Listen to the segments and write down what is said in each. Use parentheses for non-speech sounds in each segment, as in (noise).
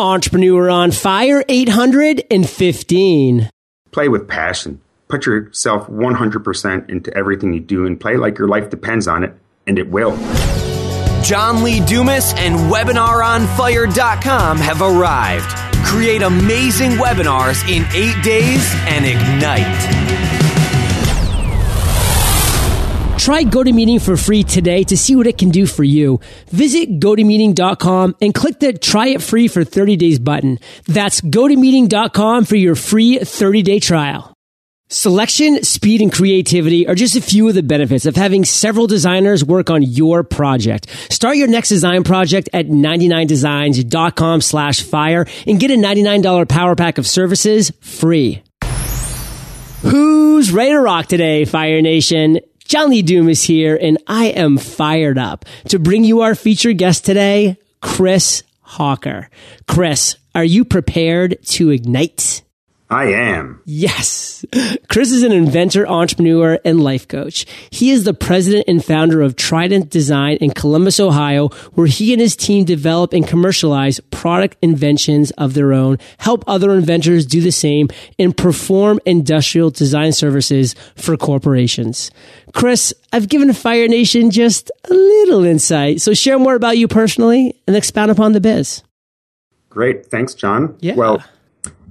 Entrepreneur on Fire 815. Play with passion. Put yourself 100% into everything you do and play like your life depends on it, and it will. John Lee Dumas and WebinarOnFire.com have arrived. Create amazing webinars in eight days and ignite. Try GoToMeeting for free today to see what it can do for you. Visit GoToMeeting.com and click the try it free for 30 days button. That's GoToMeeting.com for your free 30 day trial. Selection, speed, and creativity are just a few of the benefits of having several designers work on your project. Start your next design project at 99designs.com slash fire and get a $99 power pack of services free. Who's ready to rock today, Fire Nation? John Doom is here, and I am fired up to bring you our featured guest today, Chris Hawker. Chris, are you prepared to ignite? I am. Yes. Chris is an inventor, entrepreneur, and life coach. He is the president and founder of Trident Design in Columbus, Ohio, where he and his team develop and commercialize product inventions of their own, help other inventors do the same, and perform industrial design services for corporations. Chris, I've given Fire Nation just a little insight. So share more about you personally and expound upon the biz. Great. Thanks, John. Yeah. Well,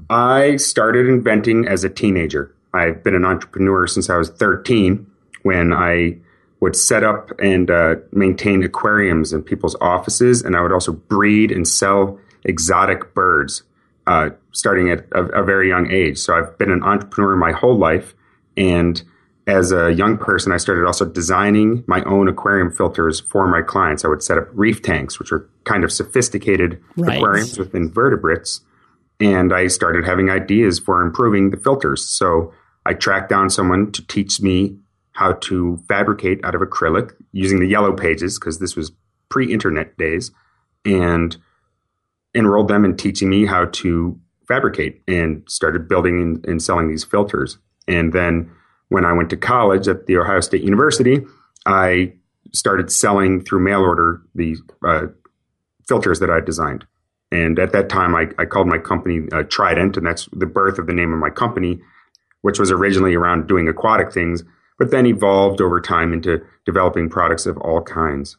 I started inventing as a teenager. I've been an entrepreneur since I was 13 when I would set up and uh, maintain aquariums in people's offices, and I would also breed and sell exotic birds uh, starting at a, a, very young age. So I've been an entrepreneur my whole life. And as a young person, I started also designing my own aquarium filters for my clients. I would set up reef tanks, which are kind of sophisticated right. aquariums with invertebrates and I started having ideas for improving the filters. So I tracked down someone to teach me how to fabricate out of acrylic using the yellow pages because this was pre-internet days and enrolled them in teaching me how to fabricate and started building and, selling these filters. And then when I went to college at the Ohio State University, I started selling through mail order the uh, filters that I designed. And at that time, I, I called my company uh, Trident, and that's the birth of the name of my company, which was originally around doing aquatic things, but then evolved over time into developing products of all kinds.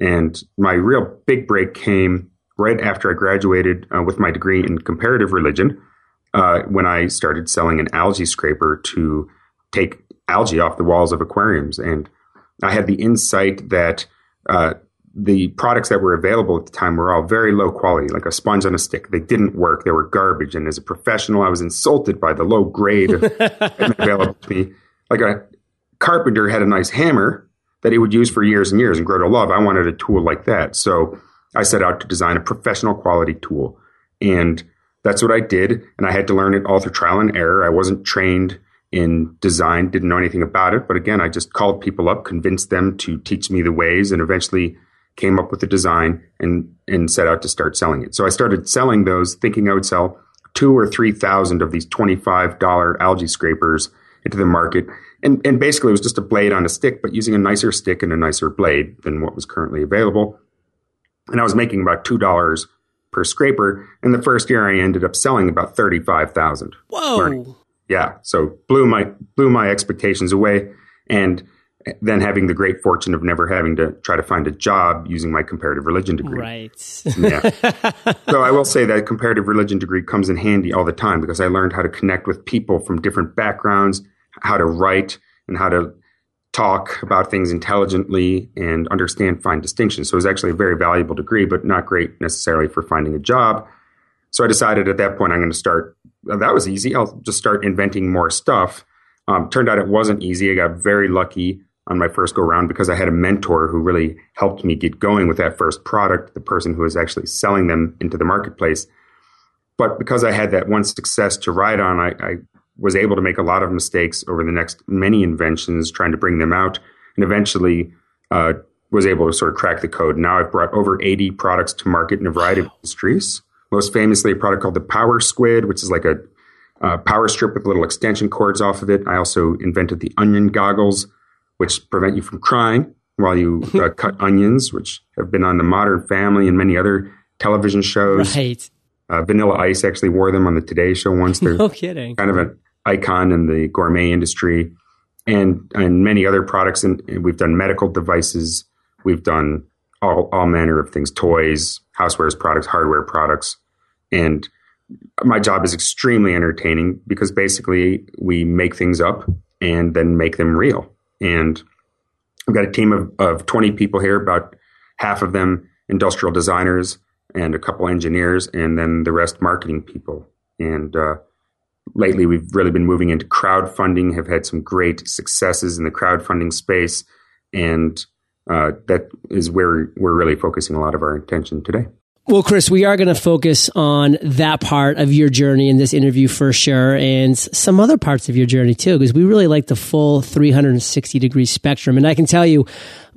And my real big break came right after I graduated uh, with my degree in comparative religion, uh, when I started selling an algae scraper to take algae off the walls of aquariums. And I had the insight that uh, the products that were available at the time were all very low quality, like a sponge on a stick. They didn't work. They were garbage. And as a professional, I was insulted by the low grade (laughs) available to me. Like a carpenter had a nice hammer that he would use for years and years and grow to love. I wanted a tool like that. So I set out to design a professional quality tool. And that's what I did. And I had to learn it all through trial and error. I wasn't trained in design, didn't know anything about it. But again, I just called people up, convinced them to teach me the ways, and eventually came up with the design and and set out to start selling it. So I started selling those, thinking I would sell two or three thousand of these twenty five dollar algae scrapers into the market. And and basically it was just a blade on a stick, but using a nicer stick and a nicer blade than what was currently available. And I was making about two dollars per scraper. And the first year I ended up selling about thirty five thousand. Whoa. Yeah. So blew my blew my expectations away. And then having the great fortune of never having to try to find a job using my comparative religion degree. Right. yeah. (laughs) So I will say that comparative religion degree comes in handy all the time because I learned how to connect with people from different backgrounds, how to write and how to talk about things intelligently and understand fine distinctions. So it was actually a very valuable degree, but not great necessarily for finding a job. So I decided at that point I'm going to start. That was easy. I'll just start inventing more stuff. Um, turned out it wasn't easy. I got very lucky on my first go round because I had a mentor who really helped me get going with that first product, the person who was actually selling them into the marketplace. But because I had that one success to ride on, I, I was able to make a lot of mistakes over the next many inventions, trying to bring them out, and eventually uh, was able to sort of crack the code. Now I've brought over 80 products to market in a variety of industries. Most famously, a product called the Power Squid, which is like a uh, power strip with little extension cords off of it. I also invented the onion goggles, which prevent you from crying while you uh, (laughs) cut onions, which have been on the Modern Family and many other television shows. Right. Uh, Vanilla Ice actually wore them on the Today Show once. They're (laughs) no kidding. Kind of an icon in the gourmet industry, and and many other products. And, and we've done medical devices. We've done all all manner of things: toys, housewares products, hardware products, and my job is extremely entertaining because basically we make things up and then make them real. And I've got a team of, of 20 people here, about half of them industrial designers and a couple engineers, and then the rest marketing people. And uh, lately, we've really been moving into crowdfunding, have had some great successes in the crowdfunding space. And uh, that is where we're really focusing a lot of our attention today. Well, Chris, we are going to focus on that part of your journey in this interview for sure, and some other parts of your journey too, because we really like the full 360 degree spectrum. And I can tell you,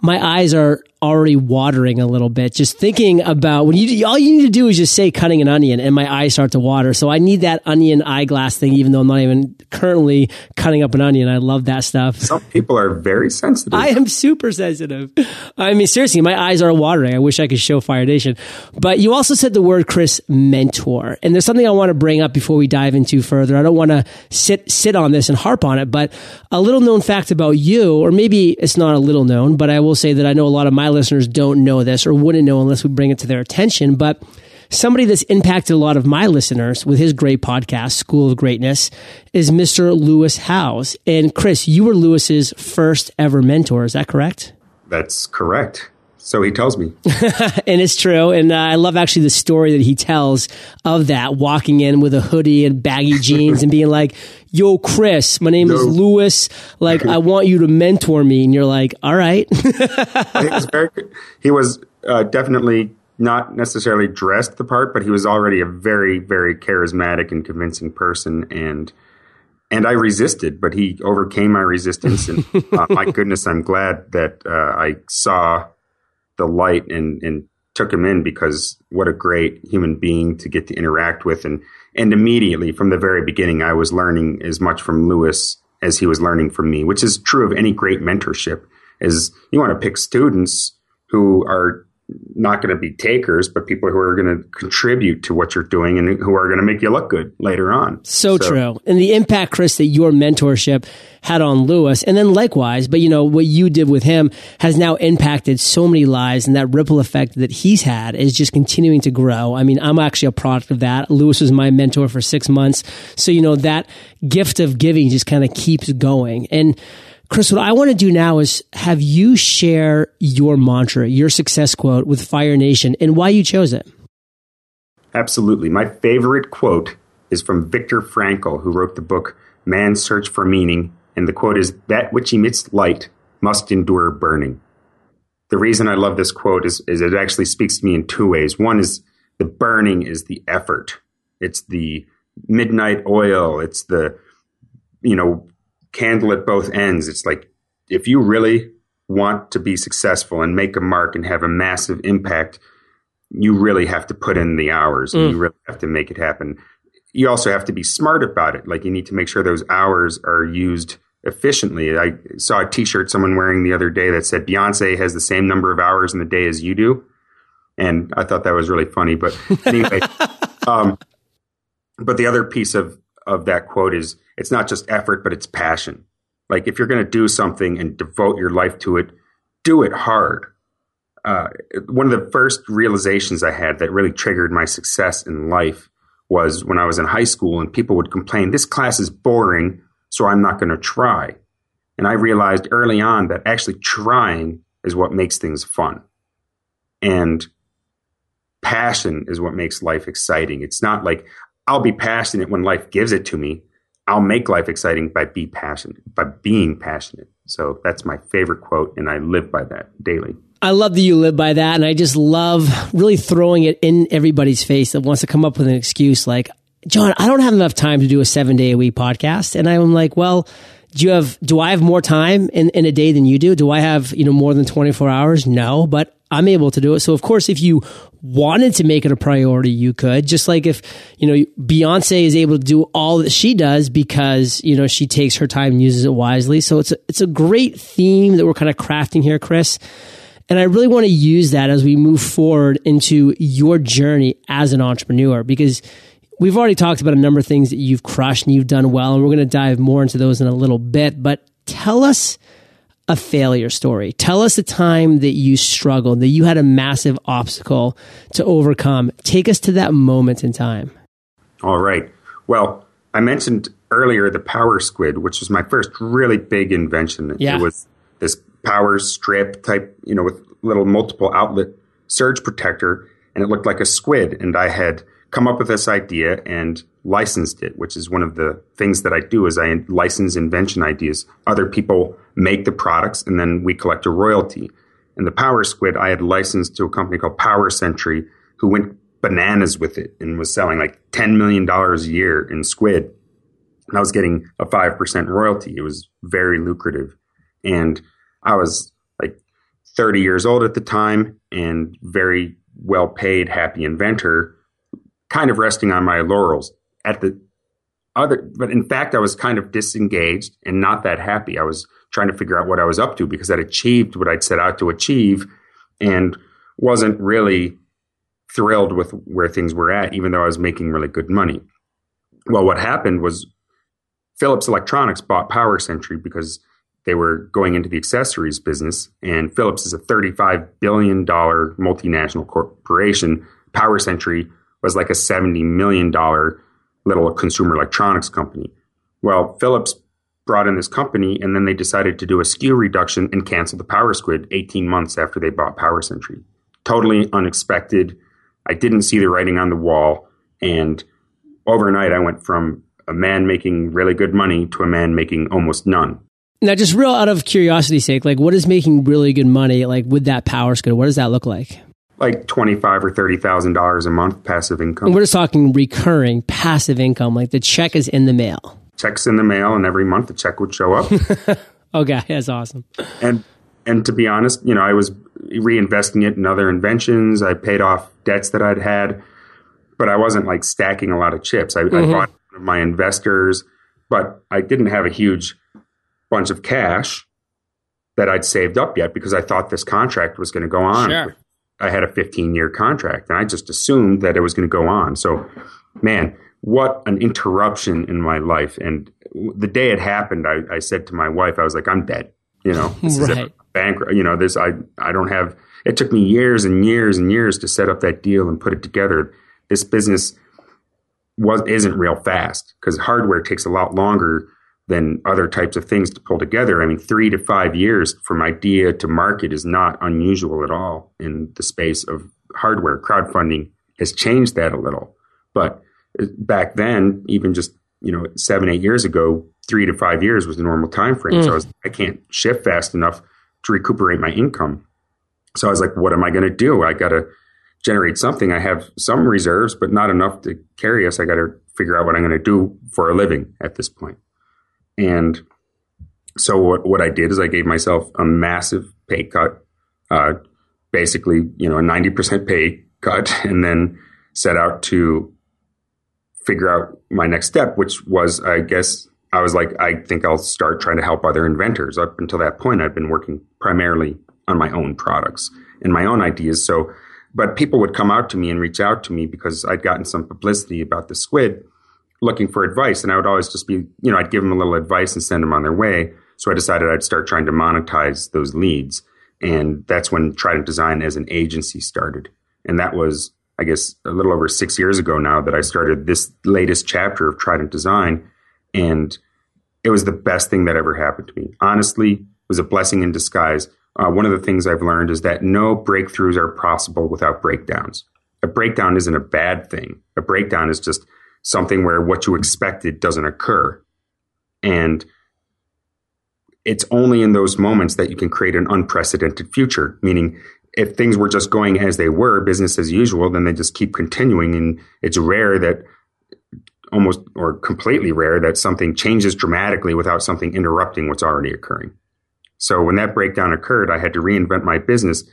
my eyes are already watering a little bit. Just thinking about when you all you need to do is just say cutting an onion and my eyes start to water. So i need that onion eyeglass thing even though i'm not even currently cutting up an onion. I love that stuff. Some people are very sensitive. I am super sensitive. I mean seriously my eyes are watering. I wish i could show fire nation. But you also said the word chris mentor. And there's something i want to bring up before we dive into further. I don't want to sit sit on this and harp on it but a little known fact about you or maybe it's not a little known but i will say that i know a lot of my listeners don't know this or wouldn't know unless we bring it to their attention. But somebody that's impacted a lot of my listeners with his great podcast, School of Greatness, is Mr. Lewis Howes. And Chris, you were Lewis's first ever mentor. Is that correct? That's correct. So he tells me. (laughs) and it's true. And uh, I love actually the story that he tells of that walking in with a hoodie and baggy jeans and being like, yo, Chris, my name is Lewis. Like, I want you to mentor me. And you're like, all right. (laughs) he was, very, he was uh, definitely not necessarily dressed the part, but he was already a very, very charismatic and convincing person. And and I resisted, but he overcame my resistance. And uh, my (laughs) goodness, I'm glad that uh, I saw the light and and took him in because what a great human being to get to interact with and and immediately from the very beginning I was learning as much from Lewis as he was learning from me, which is true of any great mentorship. Is you want to pick students who are not going to be takers, but people who are going to contribute to what you're doing and who are going to make you look good later on. So, so, true. And the impact, Chris, that your mentorship had on Lewis, and then likewise, but you know, what you did with him has now impacted so many lives and that ripple effect that he's had is just continuing to grow. I mean, I'm actually a product of that. Lewis was my mentor for six months. So, you know, that gift of giving just kind of keeps going. And, Chris, what I want to do now is have you share your mantra, your success quote with Fire Nation and why you chose it. Absolutely. My favorite quote is from Viktor Frankl, who wrote the book Man's Search for Meaning. And the quote is That which emits light must endure burning. The reason I love this quote is, is it actually speaks to me in two ways. One is the burning is the effort, it's the midnight oil, it's the, you know, candle at both ends. It's like if you really want to be successful and make a mark and have a massive impact, you really have to put in the hours and mm. you really have to make it happen. You also have to be smart about it. Like you need to make sure those hours are used efficiently. I saw a t-shirt someone wearing the other day that said Beyonce has the same number of hours in the day as you do. And I thought that was really funny. But anyway, (laughs) um, but the other piece of, of that quote is it's not just effort, but it's passion. Like if you're going to do something and devote your life to it, do it hard. Uh, one of the first realizations I had that really triggered my success in life was when I was in high school and people would complain, this class is boring, so I'm not going to try. And I realized early on that actually trying is what makes things fun. And passion is what makes life exciting. It's not like I'll be passionate when life gives it to me. I'll make life exciting by be passionate, by being passionate. So that's my favorite quote, and I live by that daily. I love that you live by that, and I just love really throwing it in everybody's face that wants to come up with an excuse like, John, I don't have enough time to do a seven day a week podcast. And I'm like, well, do you have, do I have more time in, in a day than you do? Do I have, you know, more than 24 hours? No, but I'm able to do it. So of course, if you wanted to make it a priority, you could. Just like if, you know, Beyonce is able to do all that she does because, you know, she takes her time and uses it wisely. So it's a, it's a great theme that we're kind of crafting here, Chris. And I really want to use that as we move forward into your journey as an entrepreneur because we've already talked about a number of things that you've crushed and you've done well. And we're going to dive more into those in a little bit. But tell us a failure story. Tell us a time that you struggled, that you had a massive obstacle to overcome. Take us to that moment in time. All right. Well, I mentioned earlier the power squid, which was my first really big invention. Yeah. It was this power strip type, you know, with little multiple outlet surge protector, and it looked like a squid. And I had come up with this idea and licensed it, which is one of the things that I do is I license invention ideas. Other people make the products and then we collect a royalty. And the Power Squid I had licensed to a company called Power Sentry who went bananas with it and was selling like $10 million a year in squid. And I was getting a 5% royalty. It was very lucrative. And I was like 30 years old at the time and very well paid, happy inventor kind of resting on my laurels at the other but in fact i was kind of disengaged and not that happy. I was trying to figure out what i was up to because i'd achieved what i'd set out to achieve and wasn't really thrilled with where things were at even though i was making really good money. Well what happened was philips electronics bought Power Sentry because they were going into the accessories business and philips is a $35 billion multinational corporation. Power Sentry was like a $70 million little consumer electronics company. Well, Philips brought in this company and then they decided to do a SKU reduction and cancel the Power Squid 18 months after they bought Power Sentry. Totally unexpected. I didn't see the writing on the wall. And overnight, I went from a man making really good money to a man making almost none. Now, just real out of curiosity's sake, like what is making really good money, like with that Power Squid? What does that look like? Like twenty five or thirty thousand dollars a month passive income. And we're just talking recurring passive income, like the check is in the mail. Checks in the mail, and every month the check would show up. (laughs) okay, that's awesome. And and to be honest, you know, I was reinvesting it in other inventions. I paid off debts that I'd had, but I wasn't like stacking a lot of chips. I, mm-hmm. I bought my investors, but I didn't have a huge bunch of cash that I'd saved up yet because I thought this contract was going to go on sure. I had a 15 year contract and I just assumed that it was going to go on. So, man, what an interruption in my life. And the day it happened, I, I said to my wife, I was like, I'm dead. You know, (laughs) this right. is bankrupt. You know, this, I, I don't have, it took me years and years and years to set up that deal and put it together. This business was, isn't real fast because hardware takes a lot longer than other types of things to pull together. I mean, three to five years from idea to market is not unusual at all in the space of hardware. Crowdfunding has changed that a little. But back then, even just, you know, seven, eight years ago, three to five years was the normal time frame. Mm. So I, was, I can't shift fast enough to recuperate my income. So I was like, what am I going to do? I got to generate something. I have some reserves, but not enough to carry us. I got to figure out what I'm going to do for a living at this point. And so what, what I did is I gave myself a massive pay cut, uh, basically, you know, a 90% pay cut, (laughs) and then set out to figure out my next step, which was, I guess, I was like, I think I'll start trying to help other inventors. Up until that point, I'd been working primarily on my own products and my own ideas. So, but people would come out to me and reach out to me because I'd gotten some publicity about the squid looking for advice. And I would always just be, you know, I'd give them a little advice and send them on their way. So I decided I'd start trying to monetize those leads. And that's when Trident Design as an agency started. And that was, I guess, a little over six years ago now that I started this latest chapter of Trident Design. And it was the best thing that ever happened to me. Honestly, it was a blessing in disguise. Uh, one of the things I've learned is that no breakthroughs are possible without breakdowns. A breakdown isn't a bad thing. A breakdown is just something where what you expected doesn't occur. And it's only in those moments that you can create an unprecedented future, meaning if things were just going as they were, business as usual, then they just keep continuing. And it's rare that almost or completely rare that something changes dramatically without something interrupting what's already occurring. So when that breakdown occurred, I had to reinvent my business.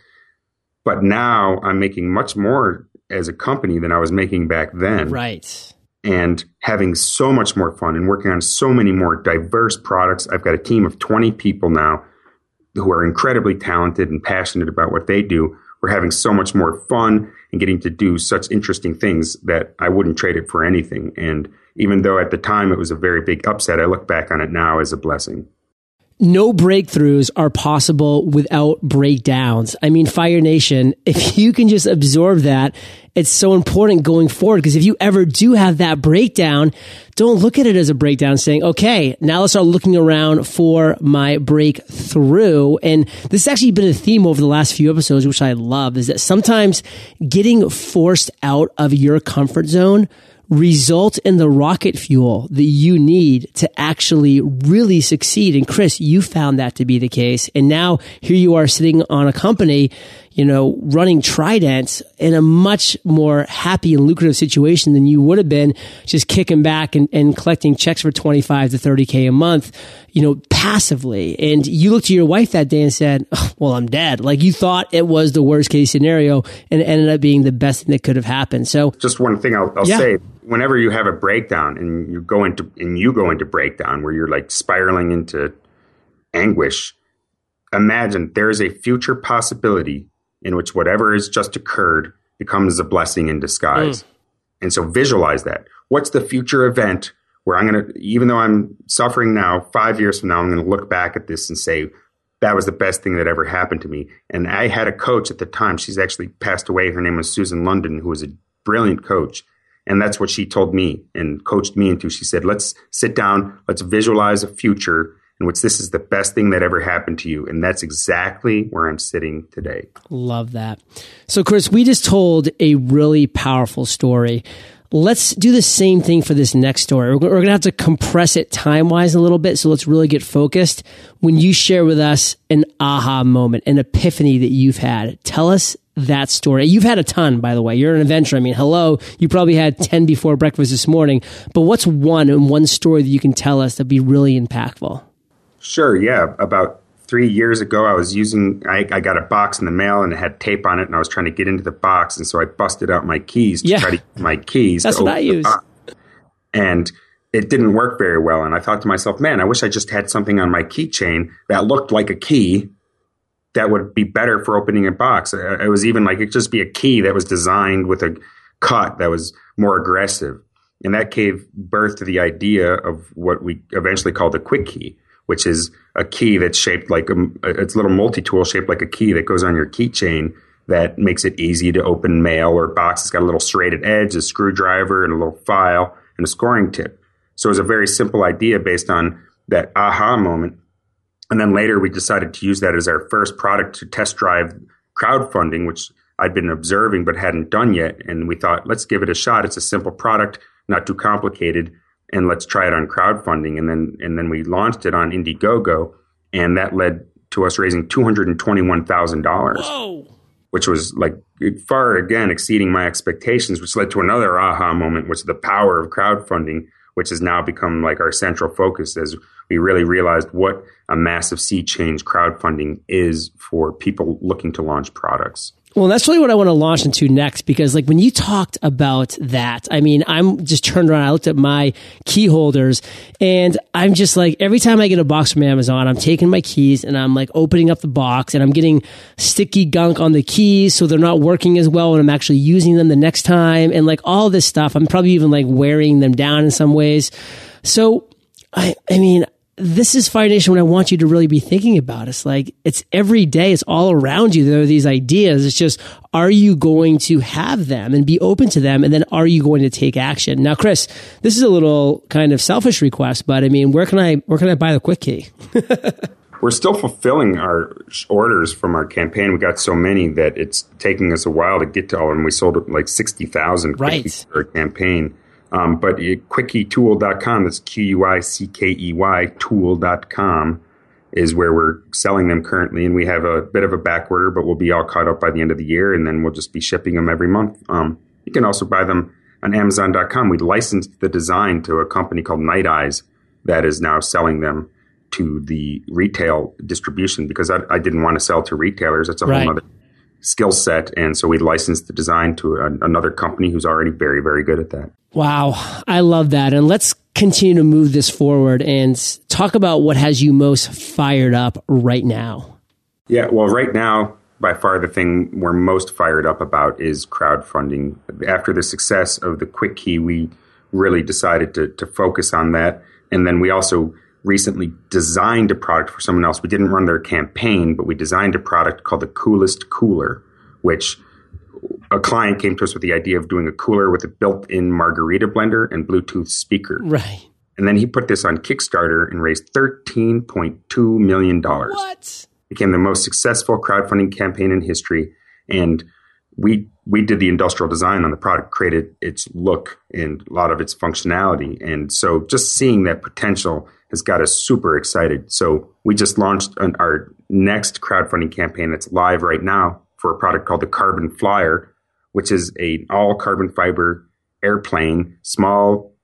But now I'm making much more as a company than I was making back then. Right and having so much more fun and working on so many more diverse products. I've got a team of 20 people now who are incredibly talented and passionate about what they do We're having so much more fun and getting to do such interesting things that I wouldn't trade it for anything. And even though at the time it was a very big upset, I look back on it now as a blessing no breakthroughs are possible without breakdowns. I mean, Fire Nation, if you can just absorb that, it's so important going forward because if you ever do have that breakdown, don't look at it as a breakdown saying, okay, now let's start looking around for my breakthrough. And this has actually been a theme over the last few episodes, which I love, is that sometimes getting forced out of your comfort zone result in the rocket fuel that you need to actually really succeed. And Chris, you found that to be the case. And now here you are sitting on a company, you know, running Trident in a much more happy and lucrative situation than you would have been just kicking back and, and collecting checks for 25 to 30K a month, you know, passively. And you looked to your wife that day and said, oh, well, I'm dead. Like you thought it was the worst case scenario and it ended up being the best thing that could have happened. So just one thing I'll, I'll yeah. say whenever you have a breakdown and you go into and you go into breakdown where you're like spiraling into anguish imagine there is a future possibility in which whatever has just occurred becomes a blessing in disguise. Mm. and so visualize that. What's the future event where i'm going to even though i'm suffering now 5 years from now i'm going to look back at this and say that was the best thing that ever happened to me. And i had a coach at the time. She's actually passed away. Her name was susan london who was a brilliant coach. And that's what she told me and coached me into. She said, let's sit down, let's visualize a future in which this is the best thing that ever happened to you. And that's exactly where I'm sitting today. Love that. So, Chris, we just told a really powerful story. Let's do the same thing for this next story. We're, going to have to compress it time wise a little bit. So let's really get focused. When you share with us an aha moment, an epiphany that you've had, tell us that story. You've had a ton, by the way. You're an adventurer. I mean, hello, you probably had 10 before breakfast this morning. But what's one and one story that you can tell us that'd be really impactful? Sure. Yeah. About three years ago, I was using, I, I, got a box in the mail and it had tape on it, and I was trying to get into the box. And so I busted out my keys to yeah. try to get my keys. That's what I use. And it didn't work very well. And I thought to myself, man, I wish I just had something on my keychain that looked like a key that would be better for opening a box. Uh, it was even like it just be a key that was designed with a cut that was more aggressive. And that gave birth to the idea of what we eventually called the quick key, which is a key that's shaped like a, it's a little multi-tool shaped like a key that goes on your keychain that makes it easy to open mail or box. It's got a little serrated edge, a screwdriver, and a little file and a scoring tip. So it was a very simple idea based on that aha moment and then later we decided to use that as our first product to test drive crowdfunding, which I'd been observing but hadn't done yet. And we thought, let's give it a shot. It's a simple product, not too complicated, and let's try it on crowdfunding. And then and then we launched it on Indiegogo, and that led to us raising two hundred and twenty one thousand dollars. Which was like far again exceeding my expectations, which led to another aha moment, which is the power of crowdfunding, which has now become like our central focus as we really realized what a massive sea change crowdfunding is for people looking to launch products. Well, that's really what I want to launch into next because, like, when you talked about that, I mean, I'm just turned around. I looked at my key holders and I'm just like, every time I get a box from Amazon, I'm taking my keys and I'm like opening up the box and I'm getting sticky gunk on the keys. So they're not working as well when I'm actually using them the next time. And like all this stuff, I'm probably even like wearing them down in some ways. So I, I mean, this is Fire Nation when I want you to really be thinking about. It's like it's every day, it's all around you. There are these ideas. It's just, are you going to have them and be open to them? And then are you going to take action? Now, Chris, this is a little kind of selfish request, but I mean, where can I where can I buy the quick key? (laughs) We're still fulfilling our orders from our campaign. We got so many that it's taking us a while to get to all of them. We sold like sixty thousand right. for our campaign. Um, but quickeytool.com, that's Q U I C K E Y tool.com, is where we're selling them currently. And we have a bit of a back order, but we'll be all caught up by the end of the year. And then we'll just be shipping them every month. Um, you can also buy them on Amazon.com. We licensed the design to a company called Nite Ize that is now selling them to the retail distribution because I, I didn't want to sell to retailers. That's a right. whole other skill set. And so we licensed the design to a, another company who's already very, very good at that. Wow. I love that. And let's continue to move this forward and talk about what has you most fired up right now. Yeah, well, right now, by far the thing we're most fired up about is crowdfunding. After the success of the Quick Key, we really decided to, to focus on that. And then we also recently designed a product for someone else. We didn't run their campaign, but we designed a product called the Coolest Cooler, which a client came to us with the idea of doing a cooler with a built-in margarita blender and Bluetooth speaker. Right. And then he put this on Kickstarter and raised $13.2 million. What? Became the most successful crowdfunding campaign in history. And we we did the industrial design on the product, created its look and a lot of its functionality. And so just seeing that potential has got us super excited. So we just launched an, our next crowdfunding campaign that's live right now for a product called the Carbon Flyer, which is a all carbon fiber airplane, small,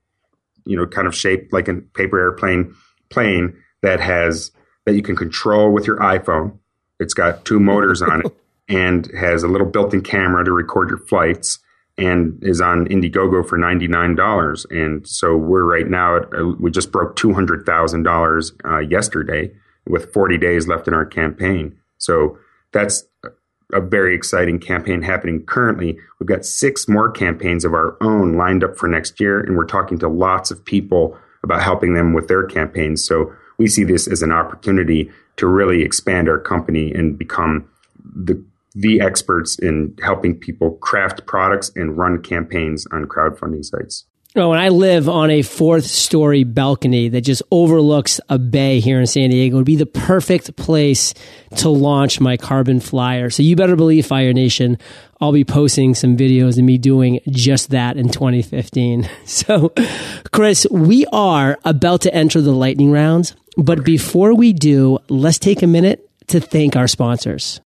you know, kind of shaped like a paper airplane plane that has that you can control with your iPhone. It's got two motors on it and has a little built-in camera to record your flights and is on Indiegogo for $99. And so we're right now at, uh, we just broke $200,000 uh, yesterday with 40 days left in our campaign. So that's a very exciting campaign happening currently. We've got six more campaigns of our own lined up for next year, and we're talking to lots of people about helping them with their campaigns. So we see this as an opportunity to really expand our company and become the the experts in helping people craft products and run campaigns on crowdfunding sites. Oh, and I live on a fourth story balcony that just overlooks a bay here in San Diego. It would be the perfect place to launch my carbon flyer. So you better believe Fire Nation, I'll be posting some videos of me doing just that in 2015. (laughs) So, Chris, we are about to enter the lightning rounds. But before we do, let's take a minute to thank our sponsors.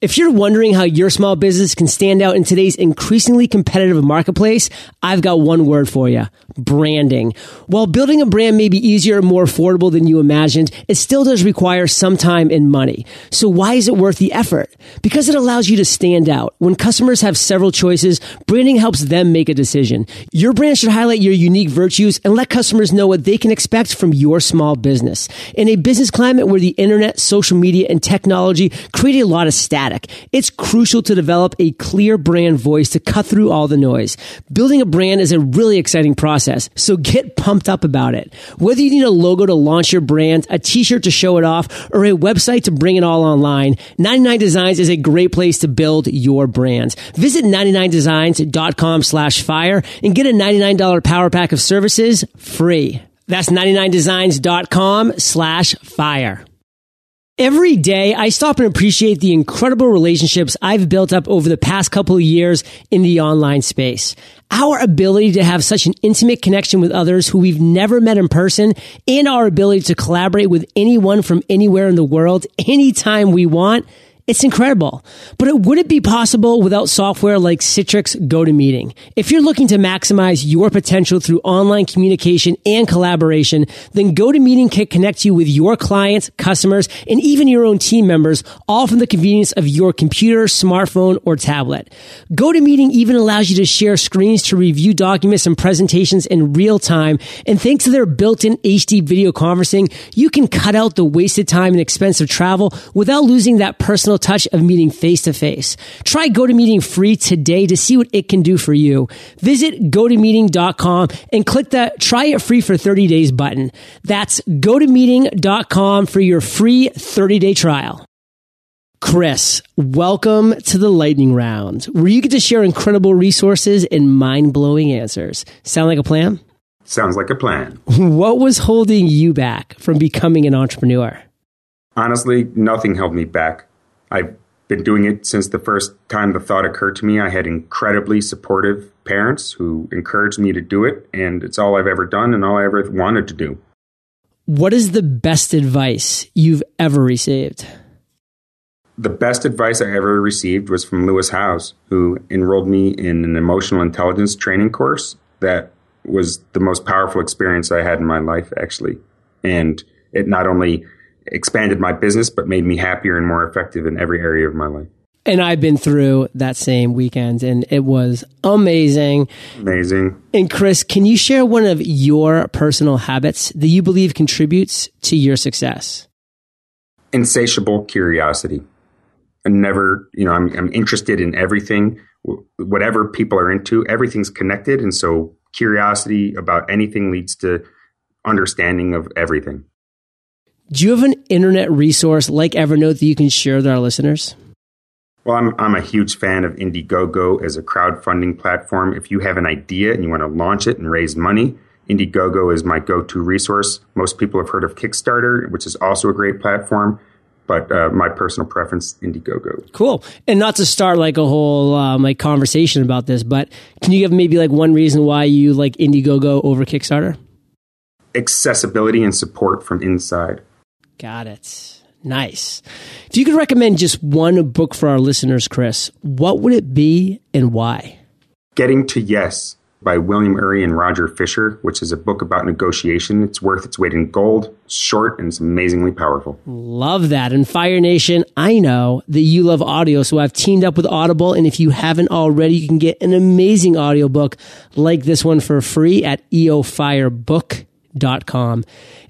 If you're wondering how your small business can stand out in today's increasingly competitive marketplace, I've got one word for you. Branding. While building a brand may be easier and more affordable than you imagined, it still does require some time and money. So why is it worth the effort? Because it allows you to stand out. When customers have several choices, branding helps them make a decision. Your brand should highlight your unique virtues and let customers know what they can expect from your small business. In a business climate where the internet, social media, and technology create a lot of it's crucial to develop a clear brand voice to cut through all the noise. Building a brand is a really exciting process process. So get pumped up about it. Whether you need a logo to launch your brand, a t-shirt to show it off, or a website to bring it all online, 99 Designs is a great place to build your brand. Visit 99designs.com slash fire and get a $99 power pack of services free. That's 99designs.com slash fire. Every day, I stop and appreciate the incredible relationships I've built up over the past couple of years in the online space. Our ability to have such an intimate connection with others who we've never met in person and our ability to collaborate with anyone from anywhere in the world anytime we want – it's incredible. But it wouldn't be possible without software like Citrix GoToMeeting. If you're looking to maximize your potential through online communication and collaboration, then GoToMeeting can connect you with your clients, customers, and even your own team members, all from the convenience of your computer, smartphone, or tablet. GoToMeeting even allows you to share screens to review documents and presentations in real time. And thanks to their built-in HD video conferencing, you can cut out the wasted time and expensive travel without losing that personal touch of meeting face to face. Try GoToMeeting free today to see what it can do for you. Visit gotomeeting.com and click the try it free for 30 days button. That's gotomeeting.com for your free 30 day trial. Chris, welcome to the lightning round where you get to share incredible resources and mind blowing answers. Sound like a plan? Sounds like a plan. What was holding you back from becoming an entrepreneur? Honestly, nothing held me back. I've been doing it since the first time the thought occurred to me. I had incredibly supportive parents who encouraged me to do it, and it's all I've ever done and all I ever wanted to do. What is the best advice you've ever received? The best advice I ever received was from Lewis Howes, who enrolled me in an emotional intelligence training course that was the most powerful experience I had in my life, actually. And it not only expanded my business, but made me happier and more effective in every area of my life. And I've been through that same weekend and it was amazing. Amazing. And Chris, can you share one of your personal habits that you believe contributes to your success? insatiable curiosity. And never, you know, I'm, I'm interested in everything, whatever people are into, everything's connected. And so curiosity about anything leads to understanding of everything. Do you have an internet resource like Evernote that you can share with our listeners? Well, I'm, I'm a huge fan of Indiegogo as a crowdfunding platform. If you have an idea and you want to launch it and raise money, Indiegogo is my go to resource. Most people have heard of Kickstarter, which is also a great platform, but uh, my personal preference, Indiegogo. Cool. And not to start like a whole um, like conversation about this, but can you give maybe like one reason why you like Indiegogo over Kickstarter? Accessibility and support from inside. Got it. Nice. If you could recommend just one book for our listeners, Chris, what would it be and why? Getting to Yes by William Ury and Roger Fisher, which is a book about negotiation. It's worth its weight in gold, short, and it's amazingly powerful. Love that. And Fire Nation, I know that you love audio, so I've teamed up with Audible. And if you haven't already, you can get an amazing audiobook like this one for free at eofirebook.com.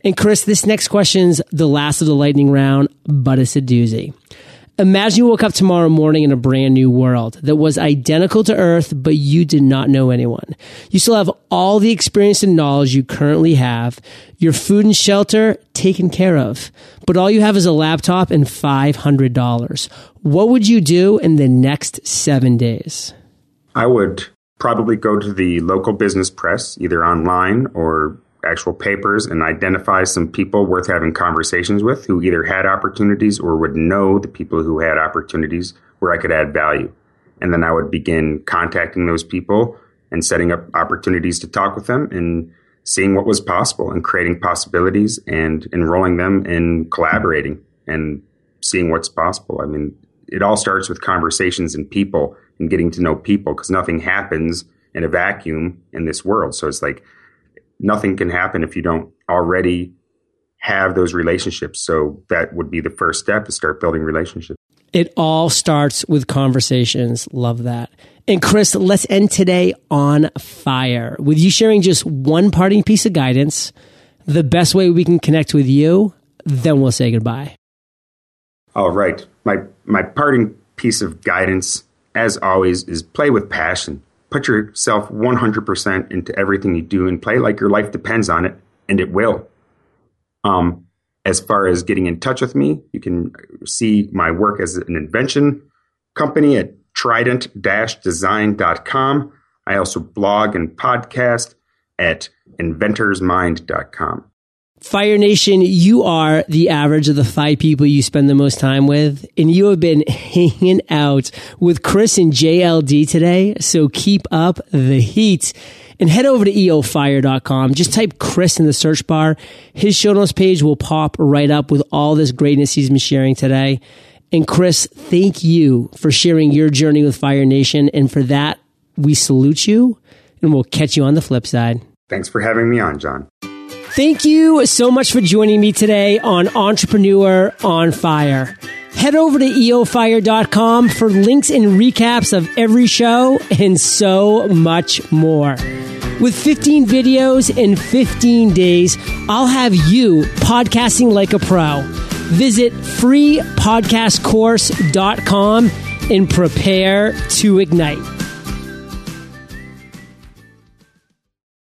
And Chris, this next question's the last of the lightning round, but it's a doozy. Imagine you woke up tomorrow morning in a brand new world that was identical to Earth, but you did not know anyone. You still have all the experience and knowledge you currently have, your food and shelter taken care of, but all you have is a laptop and $500. What would you do in the next seven days? I would probably go to the local business press, either online or actual papers and identify some people worth having conversations with who either had opportunities or would know the people who had opportunities where I could add value. And then I would begin contacting those people and setting up opportunities to talk with them and seeing what was possible and creating possibilities and enrolling them in collaborating and seeing what's possible. I mean, it all starts with conversations and people and getting to know people because nothing happens in a vacuum in this world. So it's like nothing can happen if you don't already have those relationships. So that would be the first step to start building relationships. It all starts with conversations. Love that. And Chris, let's end today on fire with you sharing just one parting piece of guidance, the best way we can connect with you, then we'll say goodbye. All right. My my parting piece of guidance as always is play with passion put yourself 100% into everything you do and play like your life depends on it, and it will. Um, as far as getting in touch with me, you can see my work as an invention company at trident-design.com. I also blog and podcast at inventorsmind.com. Fire Nation, you are the average of the five people you spend the most time with, and you have been (laughs) hanging out with Chris and JLD today. So keep up the heat and head over to eofire.com. Just type Chris in the search bar. His show notes page will pop right up with all this greatness he's been sharing today. And Chris, thank you for sharing your journey with Fire Nation. And for that, we salute you and we'll catch you on the flip side. Thanks for having me on, John. Thank you so much for joining me today on Entrepreneur on Fire. Head over to eofire.com for links and recaps of every show and so much more. With 15 videos in 15 days, I'll have you podcasting like a pro. Visit freepodcastcourse.com and prepare to ignite.